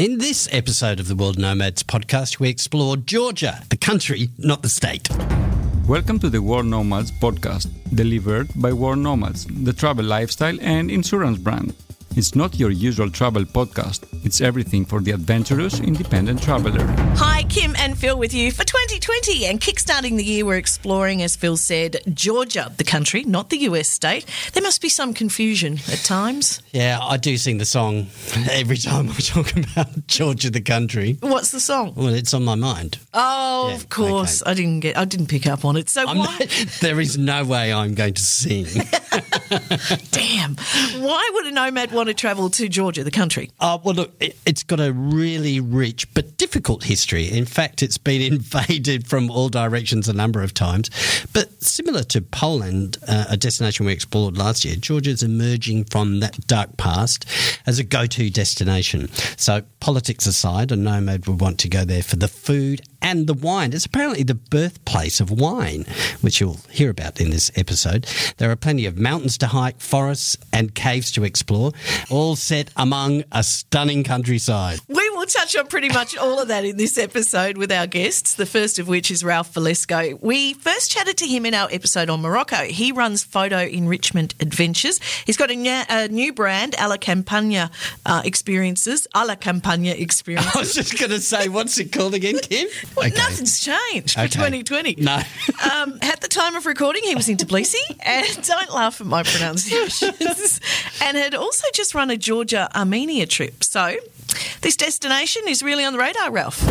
In this episode of the World Nomads podcast, we explore Georgia, the country, not the state. Welcome to the World Nomads podcast, delivered by World Nomads, the travel lifestyle and insurance brand. It's not your usual travel podcast. It's everything for the adventurous independent traveler. Hi, Kim and Phil with you for 2020 and kickstarting the year we're exploring, as Phil said, Georgia, the country, not the US state. There must be some confusion at times. Yeah, I do sing the song every time I talk about Georgia, the country. What's the song? Well, it's on my mind. Oh, Yeah, of course. okay. I didn't get I didn't pick up on it. So I'm why not, there is no way I'm going to sing. damn. Why would a nomad want to travel to Georgia, the country? Uh, well, look, it, it's got a really rich but difficult history. In fact, it's been invaded from all directions a number of times. But similar to Poland, uh, a destination we explored last year, Georgia's emerging from that dark past as a go to destination. So, politics aside, a nomad would want to go there for the food and the wine. It's apparently the birthplace of wine, which you'll hear about in this episode. There are plenty of mountains to hike, forests, and caves to explore, all set among a stunning countryside. We will touch on pretty much all of that in this episode with our guests, the first of which is Ralph Velasco. We first chatted to him in our episode on Morocco. He runs Photo Enrichment Adventures. He's got a, nya- a new brand, A La Campagna uh, Experiences, A La Campagna Experiences. I was just going to say, what's it called again, Kim? Well, Nothing's changed for Okay. 2020. No. Um, at the time of recording, he was in Tbilisi, and don't laugh at my pronunciations, and had also just run a Georgia Armenia trip. So, this destination is really on the radar, Ralph.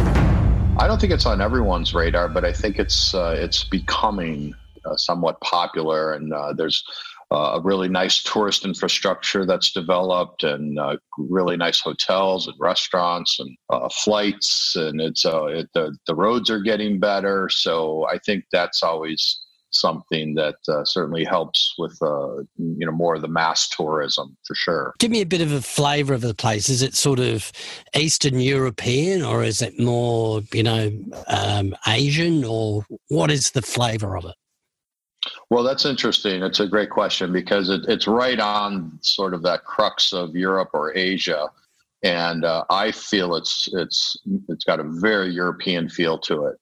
I don't think it's on everyone's radar, but I think it's uh, it's becoming uh, somewhat popular, and uh, there's uh, a really nice tourist infrastructure that's developed, and uh, really nice hotels and restaurants and uh, flights, and it's it, the the roads are getting better. So I think that's always something that uh, certainly helps with uh, you know more of the mass tourism for sure. Give me a bit of a flavour of the place. Is it sort of Eastern European or is it more, you know, um, Asian or what is the flavour of it? Well, that's interesting. It's a great question because it, it's right on sort of that crux of Europe or Asia, and uh, I feel it's it's it's got a very European feel to it,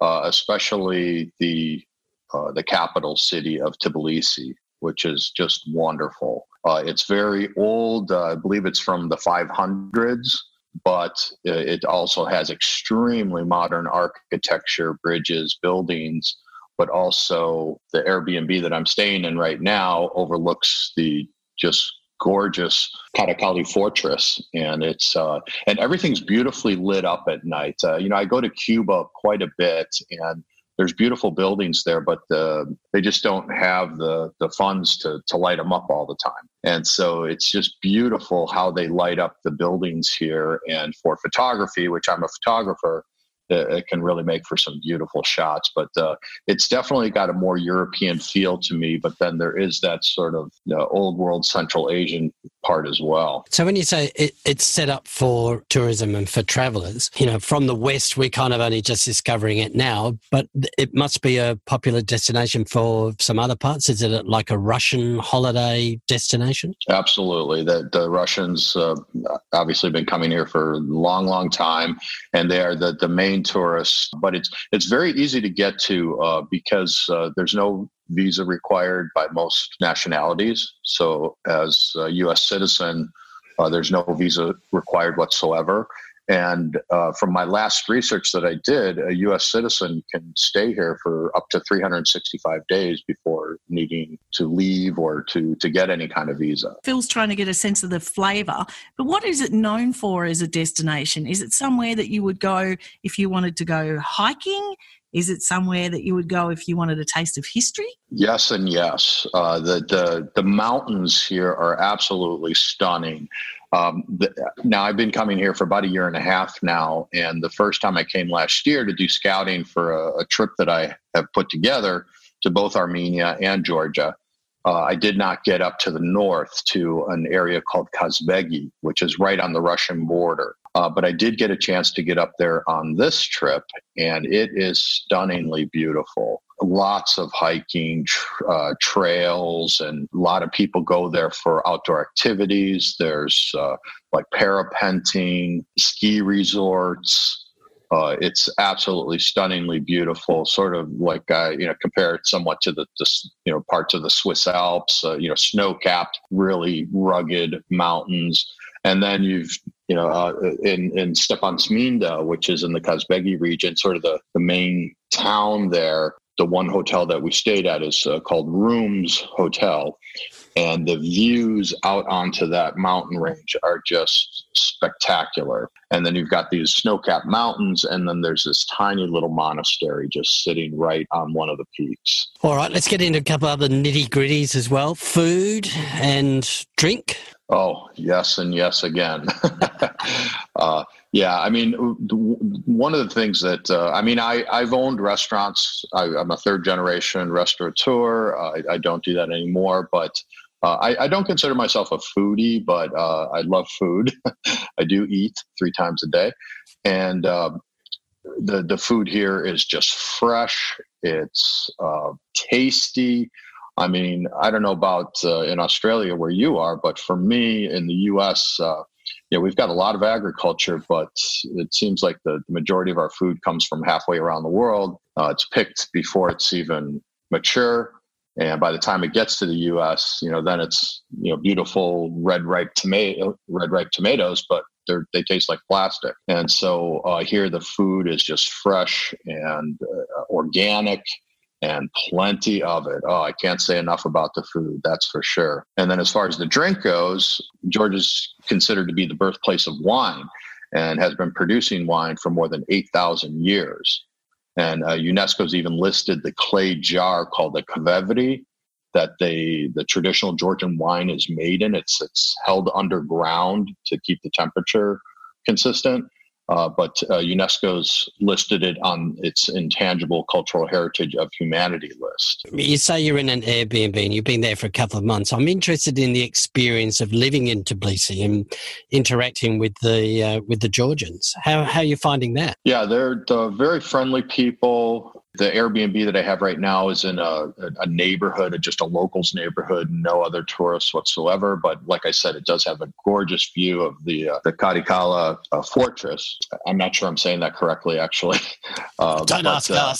uh, especially the uh, the capital city of Tbilisi, which is just wonderful. Uh, it's very old. Uh, I believe it's from the 500s, but uh, it also has extremely modern architecture, bridges, buildings but also the Airbnb that I'm staying in right now overlooks the just gorgeous Katakali Fortress, and it's uh, and everything's beautifully lit up at night. Uh, you know, I go to Cuba quite a bit, and there's beautiful buildings there, but the, they just don't have the the funds to to light them up all the time. And so it's just beautiful how they light up the buildings here. And for photography, which I'm a photographer, it it can really make for some beautiful shots. But uh, it's definitely got a more European feel to me. But then there is that sort of you know, old world Central Asian part as well. So when you say it, it's set up for tourism and for travellers, you know, from the West, we're kind of only just discovering it now, but it must be a popular destination for some other parts. Is it like a Russian holiday destination? Absolutely, the the Russians uh, obviously been coming here for a long, long time, and they are the the main tourists. But it's it's very easy to get to uh, because uh, there's no visa required by most nationalities. So as a U.S. citizen, uh, there's no visa required whatsoever. And uh, from my last research that I did, a U.S. citizen can stay here for up to 365 days before needing to leave or to to get any kind of visa. Phil's trying to get a sense of the flavour, but what is it known for as a destination? Is it somewhere that you would go if you wanted to go hiking? Is it somewhere that you would go if you wanted a taste of history? Yes and yes. Uh, the the the mountains here are absolutely stunning. Um, the, now I've been coming here for about a year and a half now, and the first time I came last year to do scouting for a, a trip that I have put together to both Armenia and Georgia. Uh, I did not get up to the north to an area called Kazbegi, which is right on the Russian border. Uh, but I did get a chance to get up there on this trip, and it is stunningly beautiful. lots of hiking uh, trails, and a lot of people go there for outdoor activities. There's uh, like parapenting, ski resorts. Uh, it's absolutely stunningly beautiful, sort of like uh, you know, compared somewhat to the, the, you know parts of the Swiss Alps. Uh, you know, snow-capped, really rugged mountains, and then you've you know uh, in in Stepantsminda, which is in the Kazbegi region, sort of the the main town there the one hotel that we stayed at is uh, called Rooms Hotel, and the views out onto that mountain range are just spectacular. And then you've got these snow-capped mountains, and then there's this tiny little monastery just sitting right on one of the peaks. All right, let's get into a couple other nitty gritties as well: food and drink. Oh yes, and yes again. uh, yeah, I mean, one of the things that uh, I mean, I I've owned restaurants. I, am a third generation restaurateur. I, I, don't do that anymore, but uh, I, I, don't consider myself a foodie, but uh, I love food. I do eat three times a day, and um, the the food here is just fresh. It's uh, tasty. I mean, I don't know about uh, in Australia where you are, but for me in the U.S yeah, we've got a lot of agriculture, but it seems like the majority of our food comes from halfway around the world. Uh, it's picked before it's even mature, and by the time it gets to the U.S., you know, then it's you know beautiful red ripe tomato, red ripe tomatoes, but they taste like plastic. And so uh, here, the food is just fresh and uh, organic and plenty of it. Oh, I can't say enough about the food, that's for sure. And then as far as the drink goes, Georgia's considered to be the birthplace of wine and has been producing wine for more than 8,000 years. And uh, UNESCO's even listed the clay jar called the qvevri that they the traditional Georgian wine is made in. It's it's held underground to keep the temperature consistent uh, but uh, UNESCO's listed it on its intangible cultural heritage of humanity list. You say you're in an Airbnb and you've been there for a couple of months. I'm interested in the experience of living in Tbilisi and interacting with the uh, with the Georgians. How how are you finding that? Yeah, they're very friendly people the Airbnb that I have right now is in a, a neighborhood, just a locals neighborhood, no other tourists whatsoever. But like I said, it does have a gorgeous view of the uh, the Karikala uh, fortress. I'm not sure I'm saying that correctly, actually. Uh, but, uh,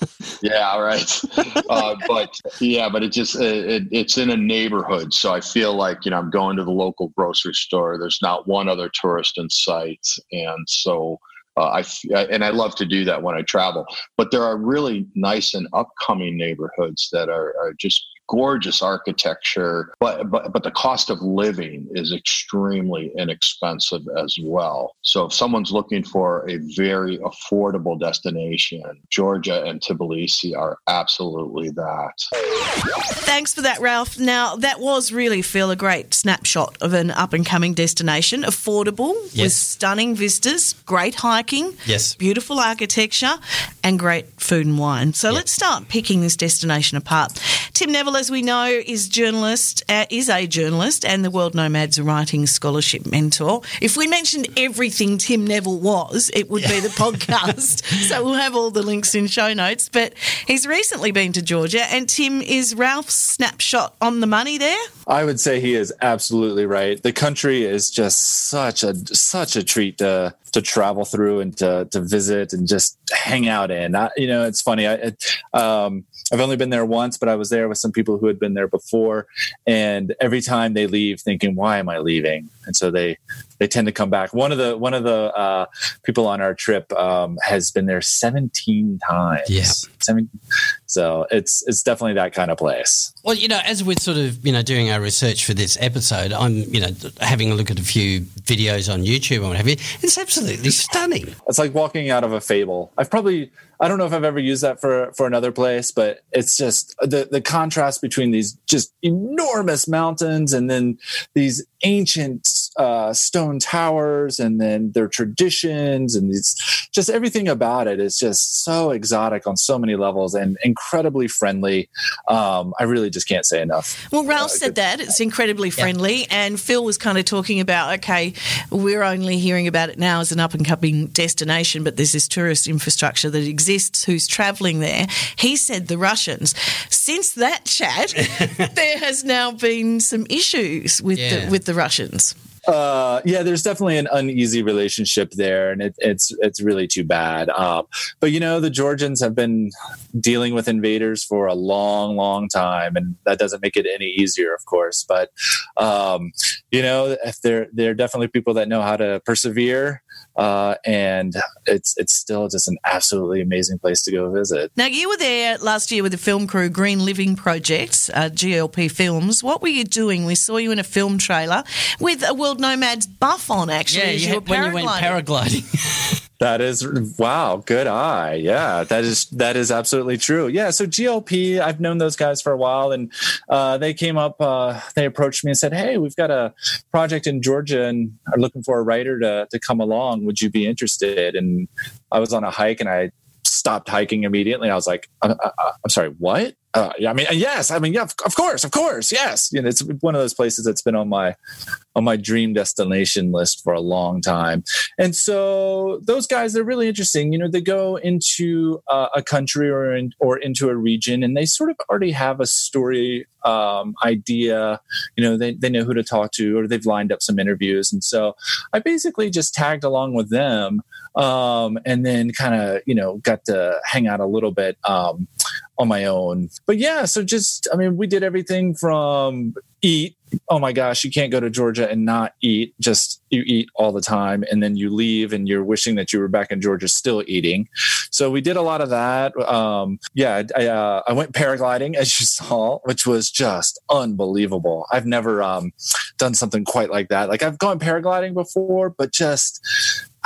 yeah, right. Uh, but yeah, but it just it, it's in a neighborhood, so I feel like you know I'm going to the local grocery store. There's not one other tourist in sight, and so uh, I and I love to do that when I travel. But there are really nice and upcoming neighborhoods that are, are just gorgeous architecture, but, but but the cost of living is extremely inexpensive as well. So if someone's looking for a very affordable destination, Georgia and Tbilisi are absolutely that. Thanks for that, Ralph. Now that was really feel a great snapshot of an up and coming destination, affordable yes. with stunning vistas, great hiking, yes, beautiful architecture, and great food and wine. So yep. let's start picking this destination apart. Tim Neville as we know, is journalist uh, is a journalist and the World Nomads Writing Scholarship mentor. If we mentioned everything Tim Neville was, it would be the podcast. so we'll have all the links in show notes. But he's recently been to Georgia, and Tim is Ralph's snapshot on the money there. I would say he is absolutely right. The country is just such a such a treat to to travel through and to to visit and just hang out in. I, you know, it's funny. I um, I've only been there once, but I was there with some people who had been there before, and every time they leave, thinking, "Why am I leaving?" And so they they tend to come back. One of the one of the uh, people on our trip um, has been there seventeen times. Yeah, 17, so it's it's definitely that kind of place. Well, you know, as we're sort of you know doing our research for this episode, I'm you know having a look at a few videos on YouTube and what have you. It's absolutely stunning. It's like walking out of a fable. I've probably I don't know if I've ever used that for for another place, but it's just the the contrast between these just enormous mountains and then these ancient uh, stone towers and then their traditions and it's just everything about it is just so exotic on so many levels and incredibly friendly. Um, I really just can't say enough. Well, Ralph uh, said that it's incredibly friendly, yeah. and Phil was kind of talking about okay, we're only hearing about it now as an up and coming destination, but there's this tourist infrastructure that exists. Who's travelling there? He said the Russians. Since that chat, there has now been some issues with yeah. the, with the Russians. Uh, yeah, there's definitely an uneasy relationship there, and it, it's it's really too bad. Uh, but you know, the Georgians have been dealing with invaders for a long, long time, and that doesn't make it any easier, of course. But um, you know, if they're they're definitely people that know how to persevere uh, and it's it's still just an absolutely amazing place to go visit. Now, you were there last year with the film crew Green Living Project, uh, GLP Films. What were you doing? We saw you in a film trailer with a World Nomads buff on, actually. Yeah, you had, when you went paragliding. That is wow, good eye. Yeah, that is that is absolutely true. Yeah, so GLP, I've known those guys for a while, and uh, they came up. Uh, they approached me and said, "Hey, we've got a project in Georgia and are looking for a writer to to come along. Would you be interested?" And I was on a hike, and I stopped hiking immediately. I was like, I, am sorry, what?" Uh, I mean, yes, I mean, yeah, of course, of course, yes. You know, it's one of those places that's been on my on my dream destination list for a long time. And so those guys, they're really interesting. You know, they go into uh, a country or in, or into a region, and they sort of already have a story um, idea. You know, they they know who to talk to, or they've lined up some interviews. And so I basically just tagged along with them, um, and then kind of you know got to hang out a little bit. Um, on my own. But yeah, so just I mean, we did everything from eat. Oh my gosh, you can't go to Georgia and not eat. Just you eat all the time, and then you leave, and you're wishing that you were back in Georgia still eating. So we did a lot of that. Um, yeah, I, uh, I went paragliding as you saw, which was just unbelievable. I've never um, done something quite like that. Like I've gone paragliding before, but just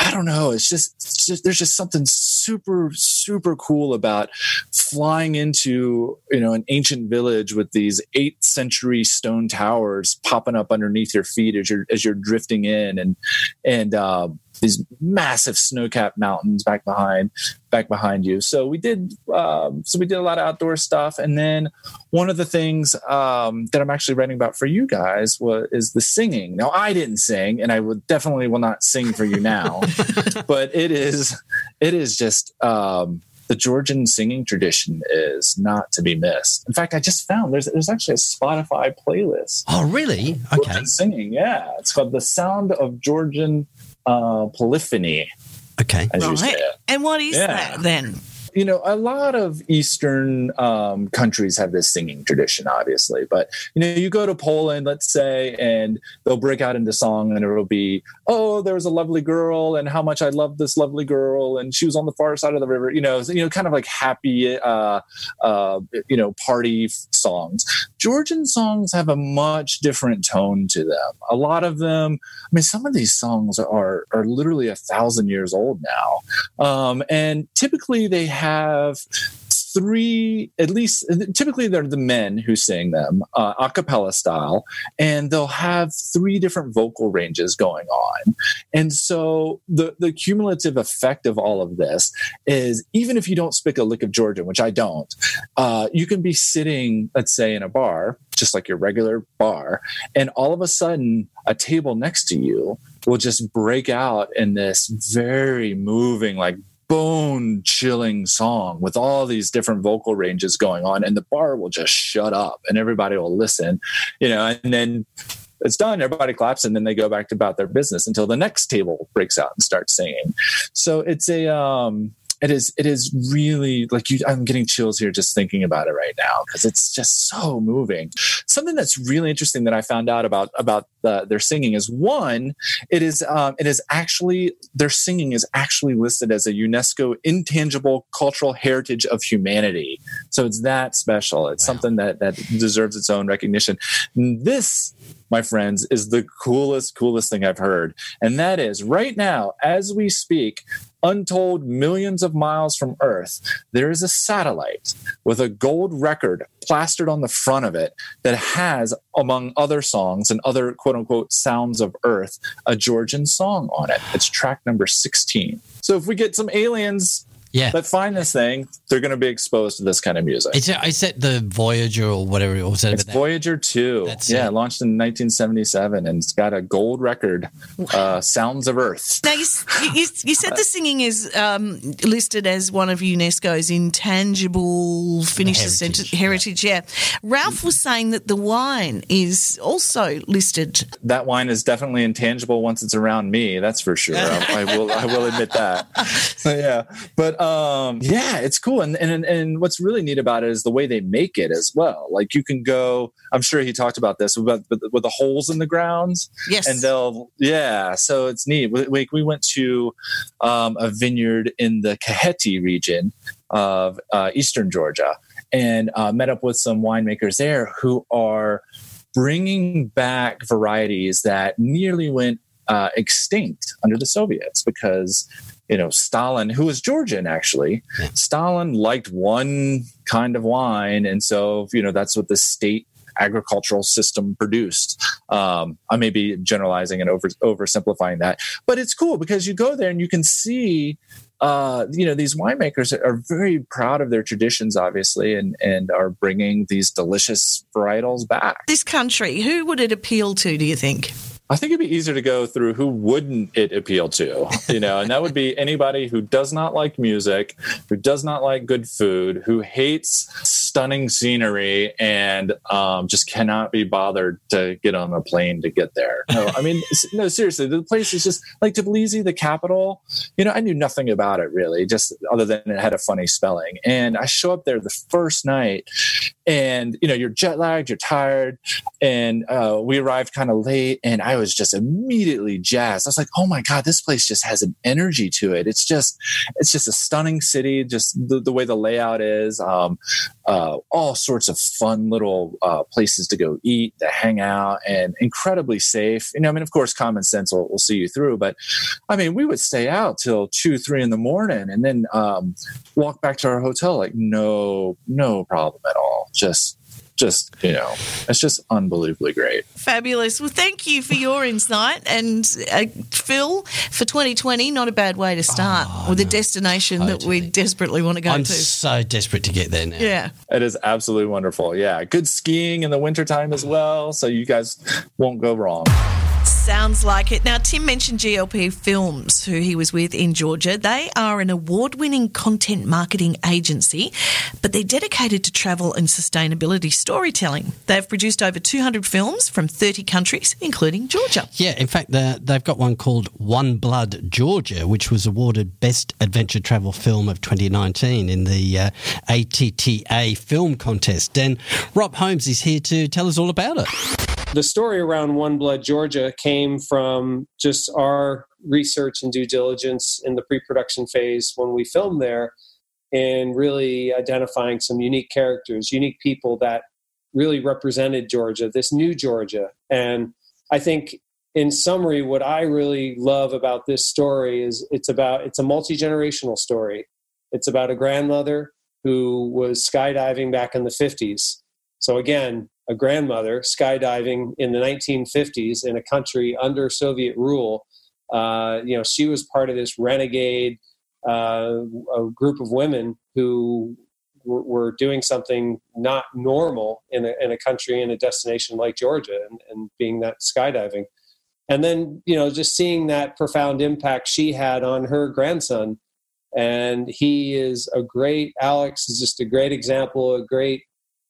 I don't know. It's just, it's just, there's just something super super cool about flying into you know an ancient village with these 8th century stone towers popping up underneath your feet as you're as you're drifting in and and uh, these massive snow-capped mountains back behind back behind you. So we did um, so we did a lot of outdoor stuff, and then one of the things um, that I'm actually writing about for you guys was is the singing. Now I didn't sing, and I would definitely will not sing for you now, but it is it is just. Um, the Georgian singing tradition is not to be missed. In fact, I just found there's there's actually a Spotify playlist. Oh, really? Okay. Singing, yeah. It's called "The Sound of Georgian uh, polyphony. Okay. right. And what is yeah. that then? you know, a lot of Eastern um, countries have this singing tradition, obviously. But you know, you go to Poland, let's say, and they'll break out into song, and it'll be, "Oh, there was a lovely girl, and how much I love this lovely girl, and she was on the far side of the river." You know, you know, kind of like happy, uh, uh, you know, party songs. Georgian songs have a much different tone to them. A lot of them, I mean, some of these songs are are literally a thousand years old now, um, and typically they have three at least typically they're the men who sing them uh, a cappella style and they'll have three different vocal ranges going on. And so the the cumulative effect of all of this is even if you don't speak a lick of georgian which i don't uh, you can be sitting let's say in a bar just like your regular bar and all of a sudden a table next to you will just break out in this very moving like bone chilling song with all these different vocal ranges going on and the bar will just shut up and everybody will listen you know and then it's done everybody claps and then they go back to about their business until the next table breaks out and starts singing. So it's a um it is it is really like you i'm getting chills here just thinking about it right now because it's just so moving something that's really interesting that i found out about about the, their singing is one it is um, it is actually their singing is actually listed as a unesco intangible cultural heritage of humanity so it's that special it's wow. something that that deserves its own recognition and this my friends, is the coolest, coolest thing I've heard. And that is right now, as we speak, untold millions of miles from Earth, there is a satellite with a gold record plastered on the front of it that has, among other songs and other quote unquote sounds of Earth, a Georgian song on it. It's track number 16. So if we get some aliens Yeah. But find this thing, they're going to be exposed to this kind of music. Is it, is it the Voyager or whatever it was? It's over? Voyager 2. That's yeah, it. launched in 1977 and it's got a gold record, uh, Sounds of Earth. Now, you, you, you said the singing is um, listed as one of UNESCO's intangible, finish Heritage, sentence, heritage, yeah. Ralph was saying that the wine is also listed. That wine is definitely intangible once it's around me. That's for sure. I, I will. I will admit that. So, yeah, but um, yeah, it's cool. And, and and what's really neat about it is the way they make it as well. Like you can go. I'm sure he talked about this about with, with the holes in the grounds. Yes. and they'll yeah. So it's neat. We, we- we went to um, a vineyard in the Kakheti region of uh, eastern Georgia and uh, met up with some winemakers there who are bringing back varieties that nearly went uh, extinct under the Soviets because you know Stalin, who was Georgian actually, Stalin liked one kind of wine, and so you know that's what the state agricultural system produced. Um, I may be generalizing and over oversimplifying that, but it's cool because you go there and you can see uh, you know these winemakers are very proud of their traditions obviously and and are bringing these delicious varietals back this country, who would it appeal to, do you think? I think it'd be easier to go through who wouldn't it appeal to, you know, and that would be anybody who does not like music, who does not like good food, who hates stunning scenery, and um, just cannot be bothered to get on a plane to get there. No, I mean, no, seriously, the place is just like Tbilisi, the capital. You know, I knew nothing about it really, just other than it had a funny spelling. And I show up there the first night, and you know, you're jet lagged, you're tired, and uh, we arrived kind of late and i was just immediately jazzed. I was like oh my god this place just has an energy to it. It's just it's just a stunning city just the, the way the layout is um, uh, all sorts of fun little uh, places to go eat to hang out and incredibly safe. You know i mean of course common sense will, will see you through but i mean we would stay out till two three in the morning and then um, walk back to our hotel like no no problem at all just just you know it's just unbelievably great Fabulous. Well, thank you for your insight. And uh, Phil, for 2020, not a bad way to start with a destination that we desperately want to go I'm to. so desperate to get there now. yeah. it is absolutely wonderful yeah good skiing in the wintertime as well so you guys won't go wrong Sounds like it. Now, Tim mentioned GLP Films, who he was with in Georgia. They are an award winning content marketing agency, but they're dedicated to travel and sustainability storytelling. They've produced over 200 films from 30 countries, including Georgia. Yeah, in fact, they're- they've got one called One Blood Georgia, which was awarded Best Adventure Travel Film of 2019 in the uh, ATTA Film Contest. And Rob Holmes is here to tell us all about it. the story around One Blood Georgia came from just our research and due diligence in the pre production phase when we filmed there and really identifying some unique characters, unique people that really represented Georgia, this new Georgia. And I think in summary, what I really love about this story is it's about it's a multi generational story. It's about a grandmother who was skydiving back in the 50s. So again, a grandmother skydiving in the 1950s in a country under Soviet rule. Uh, you know, she was part of this renegade uh, group of women who were, were doing something not normal in a, in a country in a destination like Georgia, and, and being that skydiving. And then, you know, just seeing that profound impact she had on her grandson. And he is a great, Alex is just a great example, a great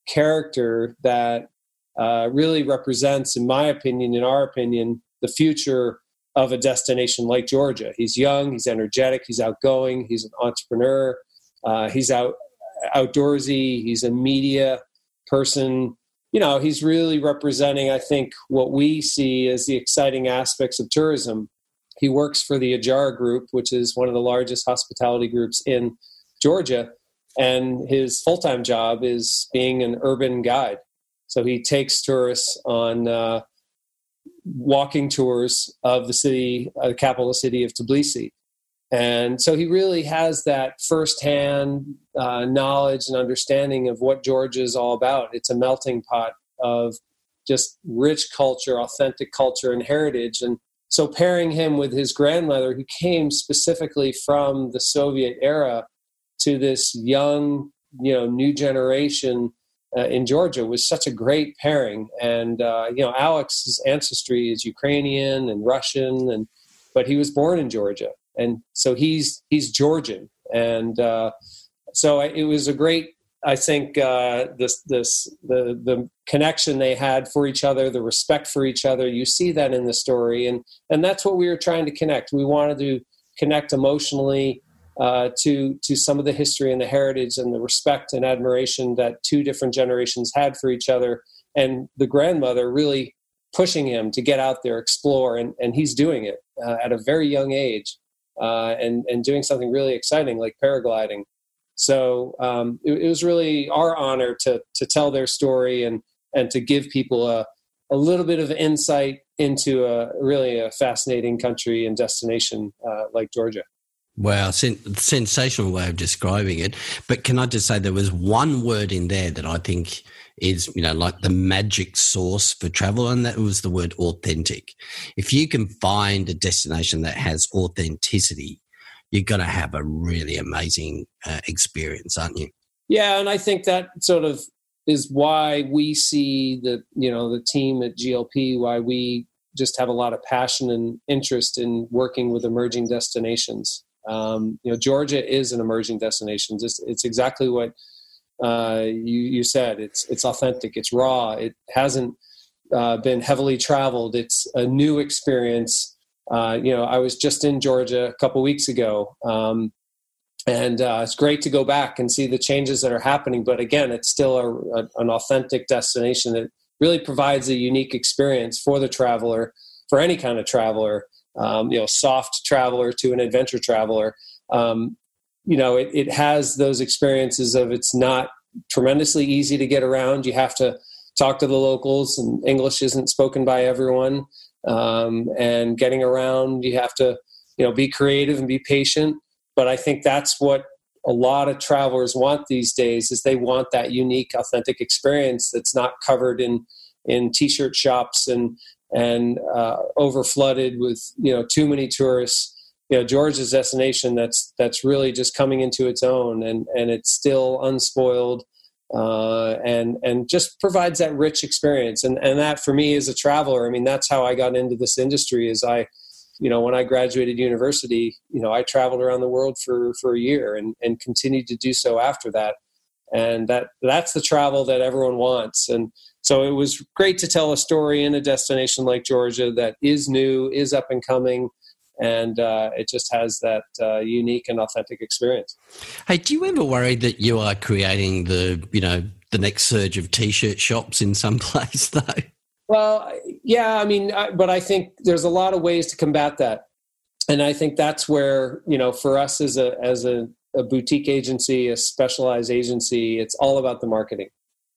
character that uh, really represents, in my opinion, in our opinion, the future of a destination like Georgia. He's young, he's energetic, he's outgoing, he's an entrepreneur, uh, he's out outdoorsy, he's a media person. You know, he's really representing, I think, what we see as the exciting aspects of tourism. He works for the Adjara Group, which is one of the largest hospitality groups in Georgia and his full-time job is being an urban guide so he takes tourists on uh, walking tours of the city uh, the capital city of tbilisi And so he really has that firsthand uh, knowledge and understanding of what Georgia is all about. It's a melting pot of just rich culture, authentic culture, and heritage. And so pairing him with his grandmother, who came specifically from the Soviet era to this young, you know, new generation uh, in Georgia was such a great pairing. And uh, you know, Alex's ancestry is Ukrainian and Russian, and but he was born in Georgia, and so he's he's Georgian, and uh, so it was a great. I think uh, this this the the connection they had for each other, the respect for each other. You see that in the story, and and that's what we were trying to connect. We wanted to connect emotionally uh, to to some of the history and the heritage and the respect and admiration that two different generations had for each other, and the grandmother really pushing him to get out there, explore, and, and he's doing it uh, at a very young age, uh, and and doing something really exciting like paragliding. So um, it, it, was really our honor to to tell their story and and to give people a a little bit of insight into a really a fascinating country and destination uh, like Georgia. Wow, sen- sensational way of describing it. But can I just say there was one word in there that I think is, you know, like the magic source for travel, and that was the word authentic. If you can find a destination that has authenticity, you're going to have a really amazing uh, experience, aren't you? Yeah, and I think that sort of is why we see the you know the team at GLP, why we just have a lot of passion and interest in working with emerging destinations um, you know, Georgia is an emerging destination. It's, it's exactly what uh, you, you said. It's it's authentic. It's raw. It hasn't uh, been heavily traveled. It's a new experience. Uh, you know, I was just in Georgia a couple weeks ago, um, and uh, it's great to go back and see the changes that are happening. But again, it's still a, a, an authentic destination that really provides a unique experience for the traveler, for any kind of traveler um, you know, soft traveler to an adventure traveler. Um, you know, it, it has those experiences of it's not tremendously easy to get around. You have to talk to the locals, and English isn't spoken by everyone. Um, and getting around, you have to, you know, be creative and be patient. But I think that's what a lot of travelers want these days is they want that unique, authentic experience that's not covered in in t-shirt shops and and uh, over flooded with you know too many tourists. You know, Georgia's destination that's that's really just coming into its own, and and it's still unspoiled, uh, and and just provides that rich experience. And and that for me as a traveler, I mean, that's how I got into this industry. Is I, you know, when I graduated university, you know, I traveled around the world for for a year, and and continued to do so after that. And that that's the travel that everyone wants, and so it was great to tell a story in a destination like Georgia that is new, is up and coming, and uh, it just has that uh, unique and authentic experience. Hey, do you ever worry that you are creating the you know the next surge of t-shirt shops in some place though? Well, yeah, I mean, I, but I think there's a lot of ways to combat that, and I think that's where you know for us as a as a, a boutique agency, a specialized agency, it's all about the marketing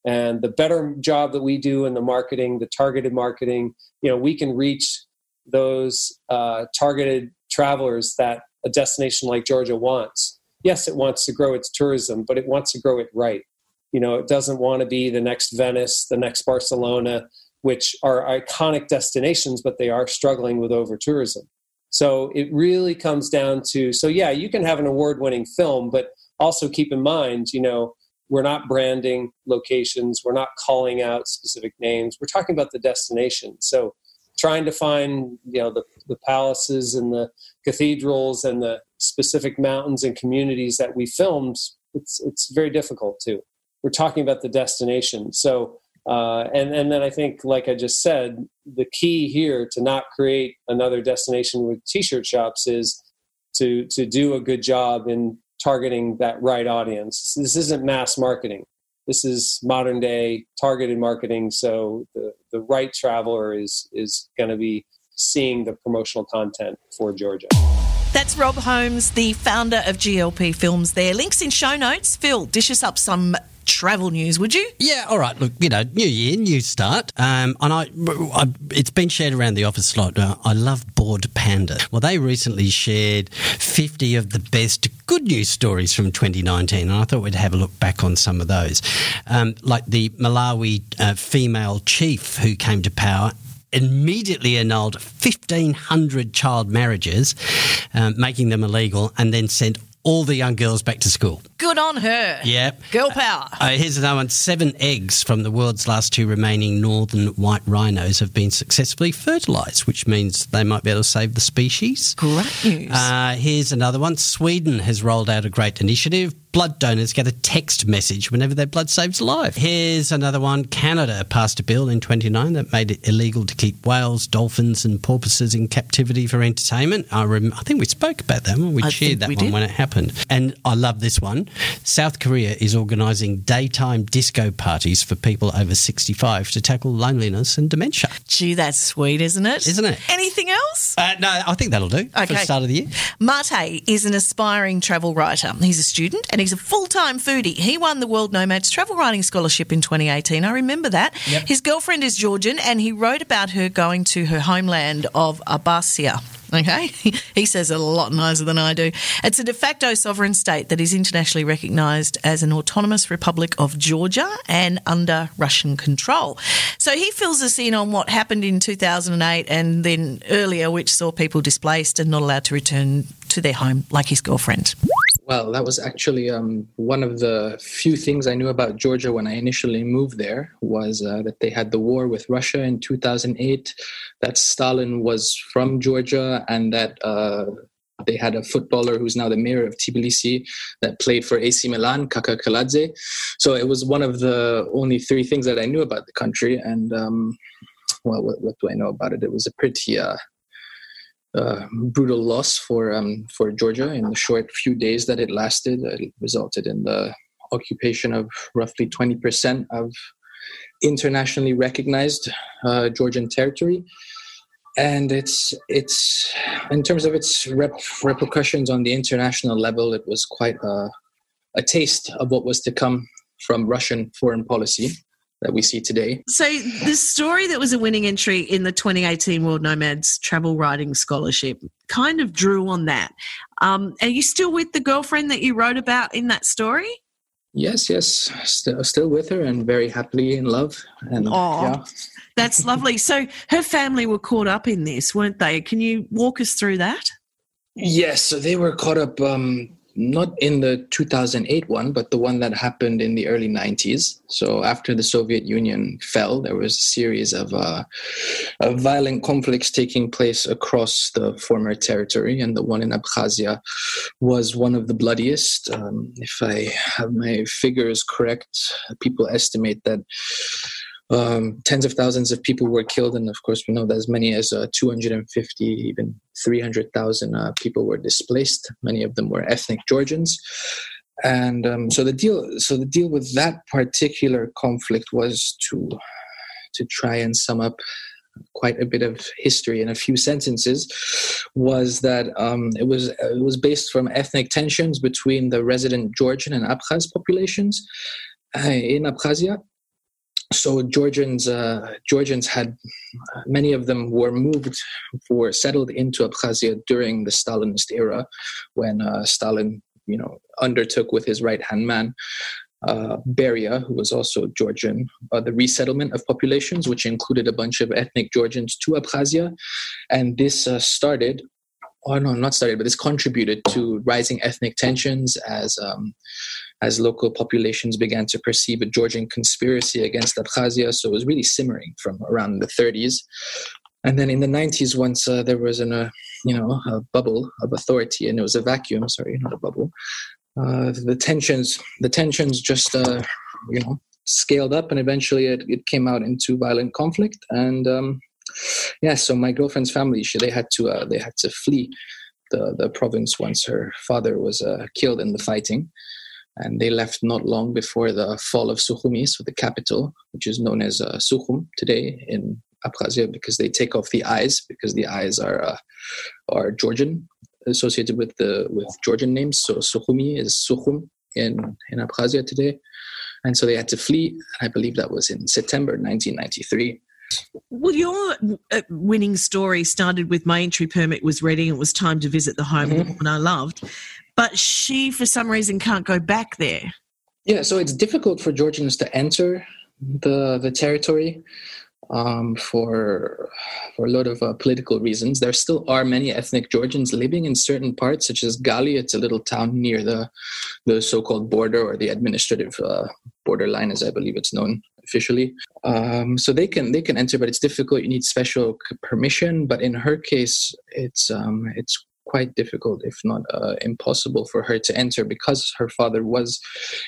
and the better job that we do in the marketing the targeted marketing you know we can reach those uh, targeted travelers that a destination like georgia wants. Yes it wants to grow its tourism but it wants to grow it right. You know it doesn't want to be the next venice the next barcelona which are iconic destinations but they are struggling with over tourism so it really comes down to so yeah you can have an award winning film but also keep in mind you know we're not branding locations we're not calling out specific names. We're talking about the destination. So trying to find you know the, the palaces and the cathedrals and the specific mountains and communities that we filmed it's it's very difficult to we're talking about the destination so uh, and and then I think, like I just said, the key here to not create another destination with T-shirt shops is to to do a good job in targeting that right audience. This isn't mass marketing. This is modern day targeted marketing. So the, the right traveler is is going to be seeing the promotional content for Georgia. That's Rob Holmes, the founder of GLP Films there. Links in show notes. Phil, dish us up some travel news, would you? Yeah, all right. Look, you know, new year, new start. Um, and I, I, it's been shared around the office a lot. Uh, I love Bored Panda. Well, they recently shared 50 of the best good news stories from 2019, and I thought we'd have a look back on some of those. Um, like the Malawi uh, female chief who came to power immediately annulled 1,500 child marriages, um, making them illegal, and then sent all the young girls back to school. Good on her. Yep. Girl power. Uh, here's another one. Seven eggs from the world's last two remaining northern white rhinos have been successfully fertilised, which means they might be able to save the species. Great news. Uh, here's another one. Sweden has rolled out a great initiative. Blood donors get a text message whenever their blood saves a life. Here's another one. Canada passed a bill in 29 that made it illegal to keep whales, dolphins, and porpoises in captivity for entertainment. I, rem- I think we spoke about that one. We I cheered that we one did. when it happened. And I love this one. South Korea is organising daytime disco parties for people over 65 to tackle loneliness and dementia. Gee, that's sweet, isn't it? Isn't it? Anything else? Uh, no, I think that'll do for the Okay. start of the year. Mate is an aspiring travel writer. He's a student and he's a full time foodie. He won the World Nomads Travel Writing Scholarship in 2018. I remember that. His girlfriend is Georgian and he wrote about her going to her homeland of Abbasia. Okay, he says it a lot nicer than I do. It's a de facto sovereign state that is internationally recognised as an autonomous republic of Georgia and under Russian control. So he fills us in on what happened in 2008 and then earlier, which saw people displaced and not allowed to return to their home, like his girlfriend. Well, that was actually um, one of the few things I knew about Georgia when I initially moved there was uh, that they had the war with Russia in 2008, that Stalin was from Georgia, and that uh, they had a footballer who's now the mayor of Tbilisi that played for AC Milan, Kakha Kaladze. So it was one of the only three things that I knew about the country. And um, well, what, what do I know about it? It was a pretty uh, uh, brutal loss for um, for Georgia in the short few days that it lasted. It resulted in the occupation of roughly 20% of internationally recognized uh, Georgian territory. And it's it's in terms of its rep- repercussions on the international level, it was quite a, a taste of what was to come from Russian foreign policy that we see today. So the story that was a winning entry in the 2018 World Nomads Travel Writing Scholarship kind of drew on that. Um, are you still with the girlfriend that you wrote about in that story? Yes, yes, still, still with her and very happily in love. And Aw. yeah, That's lovely. So her family were caught up in this, weren't they? Can you walk us through that? Yes, so they were caught up um, not in the 2008 one, but the one that happened in the early 90s. So after the Soviet Union fell, there was a series of, uh, of violent conflicts taking place across the former territory, and the one in Abkhazia was one of the bloodiest. Um, if I have my figures correct, people estimate that um, tens of thousands of people were killed, and of course, we know that as many as uh, 250, even 300,000 uh, people were displaced. Many of them were ethnic Georgians, and um, so the deal. So the deal with that particular conflict was to to try and sum up quite a bit of history in a few sentences was that um, it was it was based from ethnic tensions between the resident Georgian and Abkhaz populations uh, in Abkhazia so Georgians, uh, Georgians had many of them were moved, were settled into Abkhazia during the Stalinist era, when uh, Stalin, you know, undertook with his right hand man, uh, Beria, who was also Georgian, uh, the resettlement of populations, which included a bunch of ethnic Georgians to Abkhazia, and this uh, started. Oh no, not started, but this contributed to rising ethnic tensions as um, as local populations began to perceive a Georgian conspiracy against Abkhazia. So it was really simmering from around the 30s. And then in the 90s, once uh, there was an, uh, you know, a bubble of authority, and it was a vacuum. Sorry, not a bubble. Uh, the tensions, the tensions just, uh, you know, scaled up, and eventually it, it came out into violent conflict. And um, yeah, so my girlfriend's family, she, they had to, uh, they had to flee the the province once her father was uh, killed in the fighting and they left not long before the fall of Sukhumi, so the capital, which is known as uh, Sukhum today in Abkhazia, because they take off the eyes because the eyes are uh, are Georgian, associated with the with Georgian names. So Sukhumi is Sukhum in in Abkhazia today, and so they had to flee. I believe that was in September 1993. Well, your uh, winning story started with my entry permit was ready and it was time to visit the home mm-hmm. of the woman I loved. But she, for some reason, can't go back there. Yeah, so it's difficult for Georgians to enter the the territory um, for for a lot of uh, political reasons. There still are many ethnic Georgians living in certain parts, such as Gali. It's a little town near the the so-called border or the administrative uh, borderline, as I believe it's known officially. Um, so they can they can enter, but it's difficult. You need special permission. But in her case, it's um, it's quite difficult, if not uh, impossible, for her to enter because her father was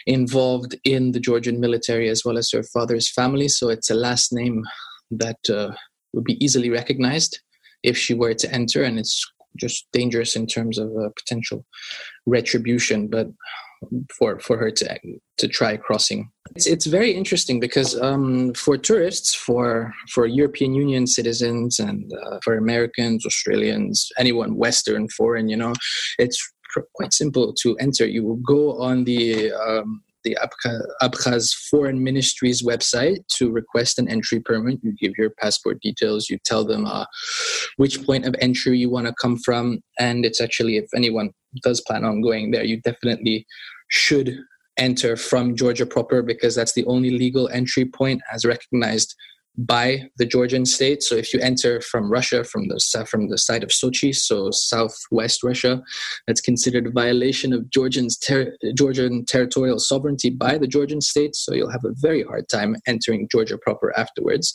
involved in the Georgian military as well as her father's family. So it's a last name that uh, would be easily recognized if she were to enter, and it's just dangerous in terms of uh, potential retribution. But for for her to to try crossing. It's it's very interesting because um, for tourists, for for European Union citizens, and uh, for Americans, Australians, anyone Western, foreign, you know, it's quite simple to enter. You will go on the um, the Abkhaz Foreign Ministry's website to request an entry permit. You give your passport details, you tell them uh, which point of entry you want to come from, and it's actually, if anyone does plan on going there, you definitely should enter from Georgia proper because that's the only legal entry point as recognized by the Georgian state. So if you enter from Russia, from the from the side of Sochi, so southwest Russia, that's considered a violation of Georgian's ter- Georgian territorial sovereignty by the Georgian state. So you'll have a very hard time entering Georgia proper afterwards.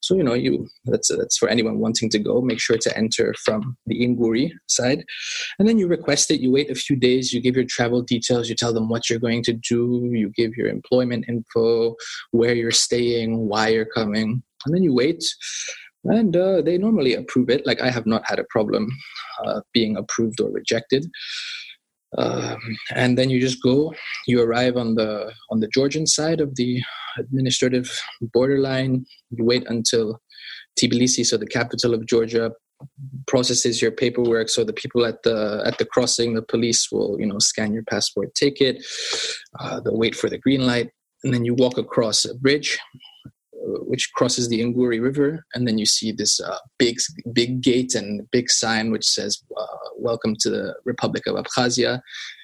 So you know you that's that's for anyone wanting to go. Make sure to enter from the Inguri side, and then you request it. You wait a few days. You give your travel details. You tell them what you're going to do. You give your employment info, where you're staying, why you're coming and then you wait and uh, they normally approve it. Like i have not had a problem uh, being approved or rejected. Um, and then you just go you arrive on the on the georgian side of the administrative borderline. You wait until tbilisi so the capital of georgia processes your paperwork so the people at the at the crossing the police will you know scan your passport ticket uh, they'll wait for the green light. And then you walk across a bridge which crosses the Inguri River, and then you see this uh, big, big gate and big sign which says uh, "Welcome to the Republic of Abkhazia."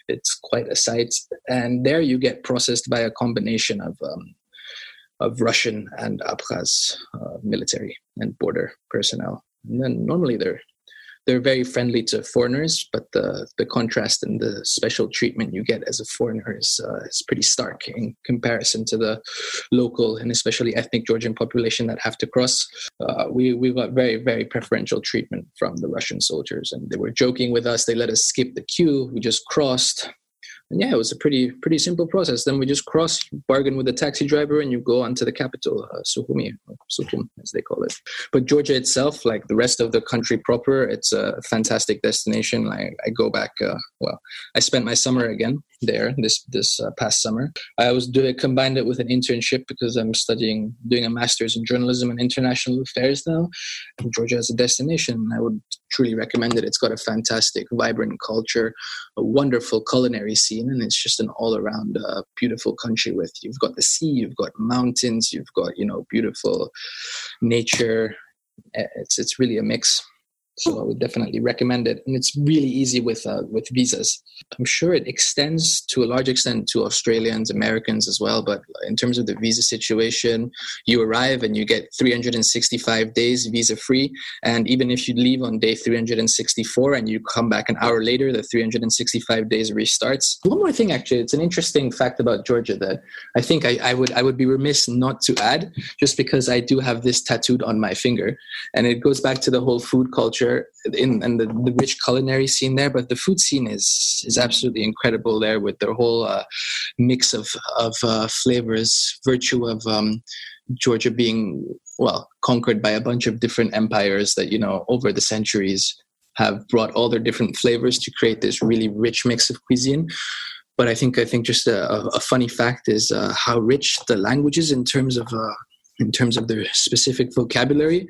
It's quite a sight, and there you get processed by a combination of um, of Russian and Abkhaz uh, military and border personnel. And then normally they're they're very friendly to foreigners, but the the contrast and the special treatment you get as a foreigner is uh, is pretty stark in comparison to the local and especially ethnic Georgian population that have to cross. Uh, we we got very very preferential treatment from the Russian soldiers, and they were joking with us. They let us skip the queue. We just crossed and yeah, it was a pretty pretty simple process. Then we just cross, bargain with the taxi driver, and you go on to the capital, uh, Sukhumi, Sukhum as they call it. But Georgia itself, like the rest of the country proper, it's a fantastic destination. I, I go back. Uh, well, I spent my summer again there this this uh, past summer. I was doing combined it with an internship because I'm studying doing a master's in journalism and international affairs now. And Georgia as a destination, I would truly recommend it. It's got a fantastic, vibrant culture, a wonderful culinary scene, and it's just an all-around uh, beautiful country. With you've got the sea, you've got mountains, you've got you know beautiful nature. It's it's really a mix. So I would definitely recommend it, and it's really easy with uh, with visas. I'm sure it extends to a large extent to Australians, Americans as well. But in terms of the visa situation, you arrive and you get 365 days visa free, and even if you leave on day 364 and you come back an hour later, the 365 days restarts. One more thing, actually, it's an interesting fact about Georgia that I think I, I would I would be remiss not to add, just because I do have this tattooed on my finger, and it goes back to the whole food culture culture in, and the, the, rich culinary scene there, but the food scene is is absolutely incredible there with their whole uh, mix of of uh, flavors, virtue of um, Georgia being well conquered by a bunch of different empires that you know over the centuries have brought all their different flavors to create this really rich mix of cuisine. But I think I think just a, a funny fact is uh, how rich the language is in terms of uh, in terms of their specific vocabulary.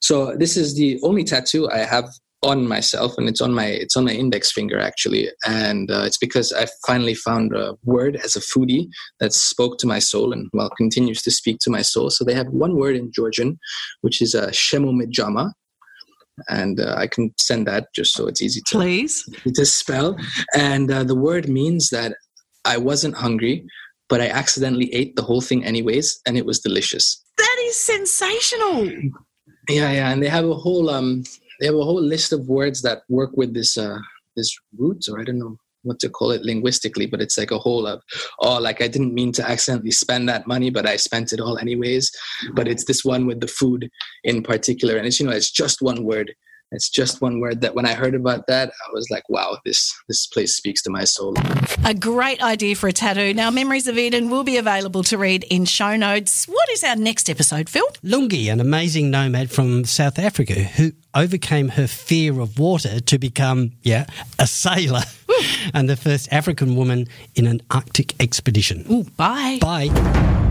So this is the only tattoo I have on myself, and it's on my it's on my index finger actually, and uh, it's because I finally found a word as a foodie that spoke to my soul and well continues to speak to my soul. So they have one word in Georgian, which is a uh, shemo medjama, and uh, I can send that just so it's easy to please to spell. And uh, the word means that I wasn't hungry, but I accidentally ate the whole thing anyways, and it was delicious. That is sensational. Yeah, yeah, and they have a whole um, they have a whole list of words that work with this uh, this root, or I don't know what to call it linguistically, but it's like a whole of oh, like I didn't mean to accidentally spend that money, but I spent it all anyways. But it's this one with the food in particular, and it's you know it's just one word, it's just one word that when I heard about that, I was like, wow, this this place speaks to my soul. A great idea for a tattoo. Now, Memories of Eden will be available to read in show notes. What is our next episode, Phil? Lungi, an amazing nomad from South Africa who overcame her fear of water to become, yeah, a sailor and the first African woman in an Arctic expedition. Ooh, bye. Bye.